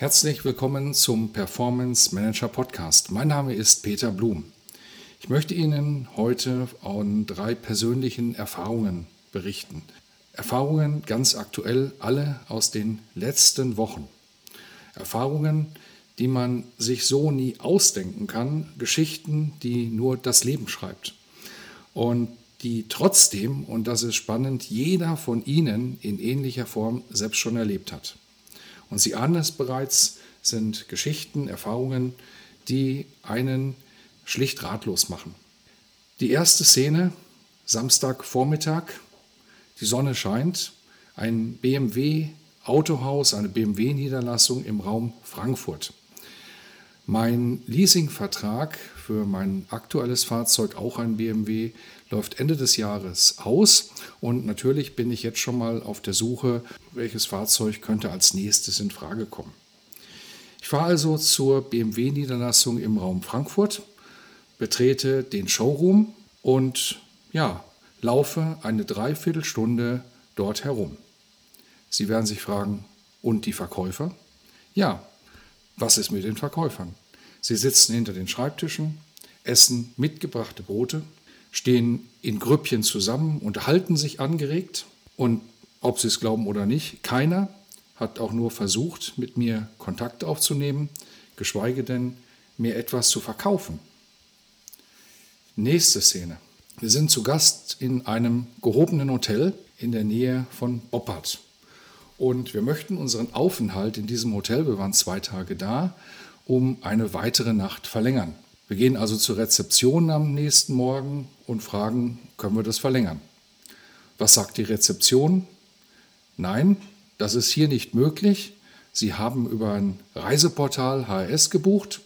Herzlich willkommen zum Performance Manager Podcast. Mein Name ist Peter Blum. Ich möchte Ihnen heute von drei persönlichen Erfahrungen berichten. Erfahrungen ganz aktuell, alle aus den letzten Wochen. Erfahrungen, die man sich so nie ausdenken kann, Geschichten, die nur das Leben schreibt. Und die trotzdem, und das ist spannend, jeder von Ihnen in ähnlicher Form selbst schon erlebt hat. Und Sie ahnen es bereits, sind Geschichten, Erfahrungen, die einen schlicht ratlos machen. Die erste Szene, Samstagvormittag, die Sonne scheint, ein BMW Autohaus, eine BMW Niederlassung im Raum Frankfurt. Mein Leasingvertrag für mein aktuelles Fahrzeug, auch ein BMW, läuft Ende des Jahres aus. Und natürlich bin ich jetzt schon mal auf der Suche, welches Fahrzeug könnte als nächstes in Frage kommen. Ich fahre also zur BMW-Niederlassung im Raum Frankfurt, betrete den Showroom und ja, laufe eine Dreiviertelstunde dort herum. Sie werden sich fragen, und die Verkäufer? Ja, was ist mit den Verkäufern? Sie sitzen hinter den Schreibtischen, essen mitgebrachte Brote, stehen in Grüppchen zusammen, unterhalten sich angeregt und ob sie es glauben oder nicht, keiner hat auch nur versucht, mit mir Kontakt aufzunehmen, geschweige denn mir etwas zu verkaufen. Nächste Szene. Wir sind zu Gast in einem gehobenen Hotel in der Nähe von Boppard. Und wir möchten unseren Aufenthalt in diesem Hotel, wir waren zwei Tage da, um eine weitere Nacht verlängern. Wir gehen also zur Rezeption am nächsten Morgen und fragen, können wir das verlängern? Was sagt die Rezeption? Nein, das ist hier nicht möglich. Sie haben über ein Reiseportal HRS gebucht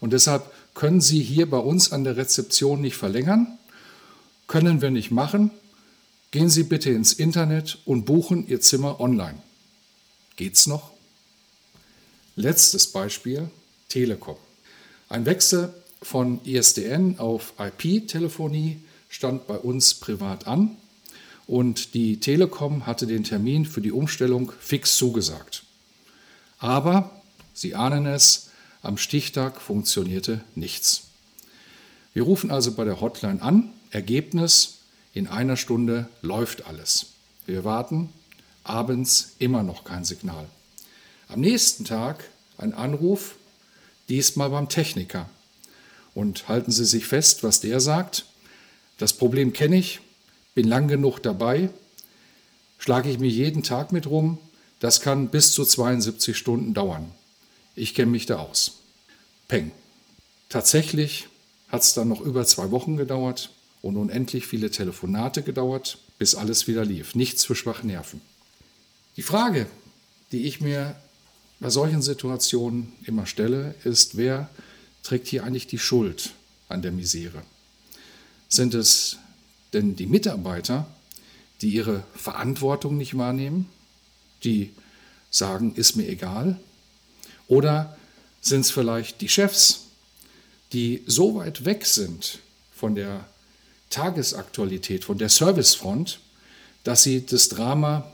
und deshalb können Sie hier bei uns an der Rezeption nicht verlängern. Können wir nicht machen. Gehen Sie bitte ins Internet und buchen Ihr Zimmer online. Geht's noch? Letztes Beispiel, Telekom. Ein Wechsel von ISDN auf IP-Telefonie stand bei uns privat an und die Telekom hatte den Termin für die Umstellung fix zugesagt. Aber, Sie ahnen es, am Stichtag funktionierte nichts. Wir rufen also bei der Hotline an, Ergebnis, in einer Stunde läuft alles. Wir warten, abends immer noch kein Signal. Am nächsten Tag ein Anruf, diesmal beim Techniker. Und halten Sie sich fest, was der sagt. Das Problem kenne ich, bin lang genug dabei, schlage ich mir jeden Tag mit rum. Das kann bis zu 72 Stunden dauern. Ich kenne mich da aus. Peng. Tatsächlich hat es dann noch über zwei Wochen gedauert und unendlich viele Telefonate gedauert, bis alles wieder lief. Nichts für schwache Nerven. Die Frage, die ich mir bei solchen Situationen immer stelle, ist, wer trägt hier eigentlich die Schuld an der Misere? Sind es denn die Mitarbeiter, die ihre Verantwortung nicht wahrnehmen, die sagen, ist mir egal? Oder sind es vielleicht die Chefs, die so weit weg sind von der Tagesaktualität, von der Servicefront, dass sie das Drama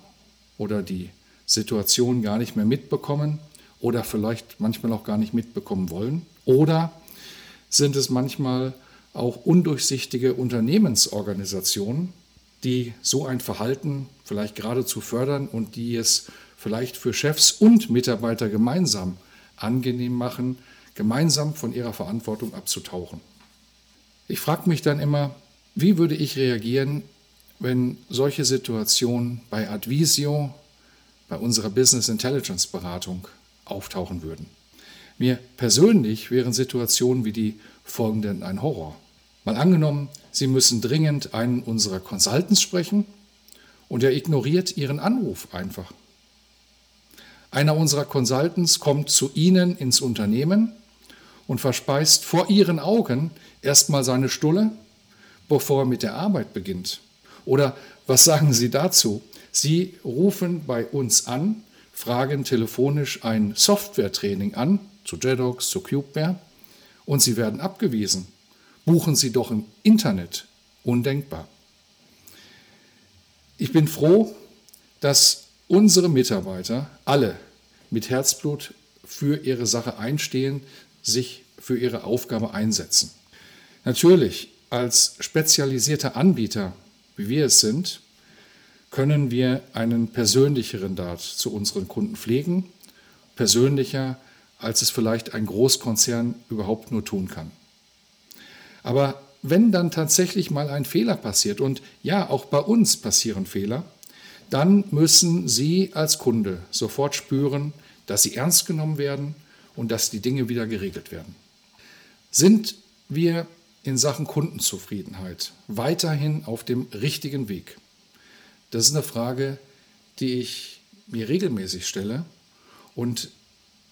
oder die Situation gar nicht mehr mitbekommen oder vielleicht manchmal auch gar nicht mitbekommen wollen? Oder sind es manchmal auch undurchsichtige Unternehmensorganisationen, die so ein Verhalten vielleicht geradezu fördern und die es vielleicht für Chefs und Mitarbeiter gemeinsam angenehm machen, gemeinsam von ihrer Verantwortung abzutauchen? Ich frage mich dann immer, wie würde ich reagieren, wenn solche Situationen bei Advisio, bei unserer Business Intelligence Beratung auftauchen würden. Mir persönlich wären Situationen wie die folgenden ein Horror. Mal angenommen, Sie müssen dringend einen unserer Consultants sprechen und er ignoriert Ihren Anruf einfach. Einer unserer Consultants kommt zu Ihnen ins Unternehmen und verspeist vor Ihren Augen erstmal seine Stulle, bevor er mit der Arbeit beginnt. Oder was sagen Sie dazu? Sie rufen bei uns an, fragen telefonisch ein Softwaretraining an, zu JEDOX, zu CubeWare, und Sie werden abgewiesen. Buchen Sie doch im Internet. Undenkbar. Ich bin froh, dass unsere Mitarbeiter alle mit Herzblut für ihre Sache einstehen, sich für ihre Aufgabe einsetzen. Natürlich, als spezialisierter Anbieter, wie wir es sind, können wir einen persönlicheren Dart zu unseren Kunden pflegen, persönlicher, als es vielleicht ein Großkonzern überhaupt nur tun kann. Aber wenn dann tatsächlich mal ein Fehler passiert, und ja, auch bei uns passieren Fehler, dann müssen Sie als Kunde sofort spüren, dass Sie ernst genommen werden und dass die Dinge wieder geregelt werden. Sind wir in Sachen Kundenzufriedenheit weiterhin auf dem richtigen Weg? Das ist eine Frage, die ich mir regelmäßig stelle und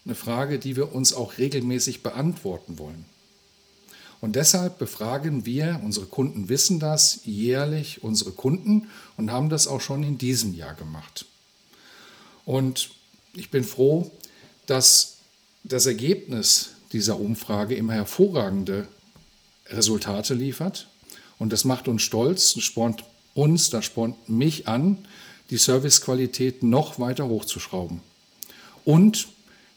eine Frage, die wir uns auch regelmäßig beantworten wollen. Und deshalb befragen wir, unsere Kunden wissen das, jährlich unsere Kunden und haben das auch schon in diesem Jahr gemacht. Und ich bin froh, dass das Ergebnis dieser Umfrage immer hervorragende Resultate liefert. Und das macht uns stolz, das spornt uns, das spornt mich an, die Servicequalität noch weiter hochzuschrauben. Und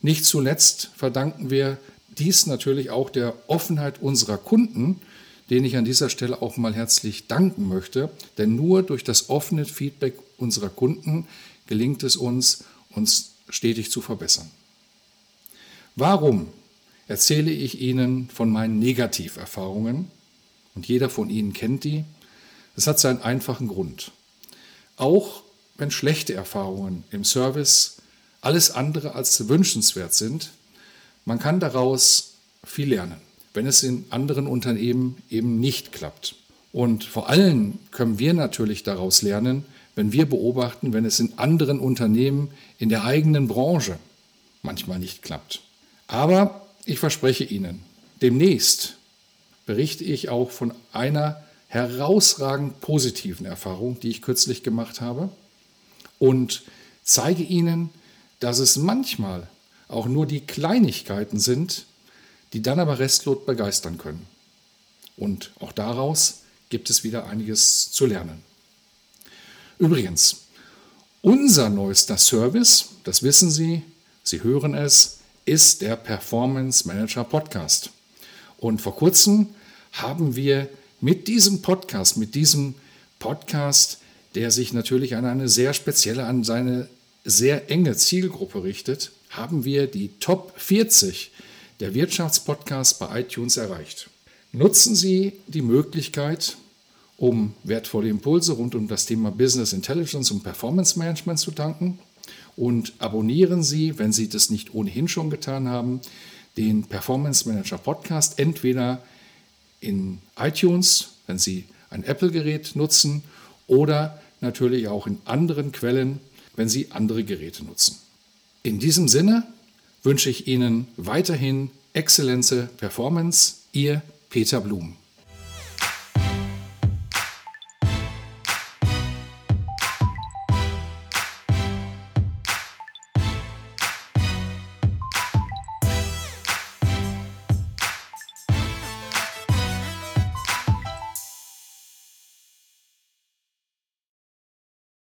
nicht zuletzt verdanken wir dies natürlich auch der Offenheit unserer Kunden, denen ich an dieser Stelle auch mal herzlich danken möchte. Denn nur durch das offene Feedback unserer Kunden gelingt es uns, uns stetig zu verbessern. Warum erzähle ich Ihnen von meinen Negativerfahrungen? Und jeder von Ihnen kennt die. Es hat seinen einfachen Grund. Auch wenn schlechte Erfahrungen im Service alles andere als wünschenswert sind, man kann daraus viel lernen, wenn es in anderen Unternehmen eben nicht klappt. Und vor allem können wir natürlich daraus lernen, wenn wir beobachten, wenn es in anderen Unternehmen in der eigenen Branche manchmal nicht klappt. Aber ich verspreche Ihnen, demnächst berichte ich auch von einer herausragend positiven Erfahrung, die ich kürzlich gemacht habe und zeige Ihnen, dass es manchmal auch nur die Kleinigkeiten sind, die dann aber restlos begeistern können. Und auch daraus gibt es wieder einiges zu lernen. Übrigens, unser neuester Service, das wissen Sie, Sie hören es, ist der Performance Manager Podcast. Und vor kurzem haben wir mit diesem Podcast, mit diesem Podcast, der sich natürlich an eine sehr spezielle, an seine sehr enge Zielgruppe richtet, haben wir die Top 40 der Wirtschaftspodcasts bei iTunes erreicht. Nutzen Sie die Möglichkeit, um wertvolle Impulse rund um das Thema Business Intelligence und Performance Management zu tanken und abonnieren Sie, wenn Sie das nicht ohnehin schon getan haben, den Performance Manager Podcast entweder in iTunes, wenn Sie ein Apple-Gerät nutzen, oder natürlich auch in anderen Quellen, wenn Sie andere Geräte nutzen. In diesem Sinne wünsche ich Ihnen weiterhin exzellente Performance. Ihr Peter Blum.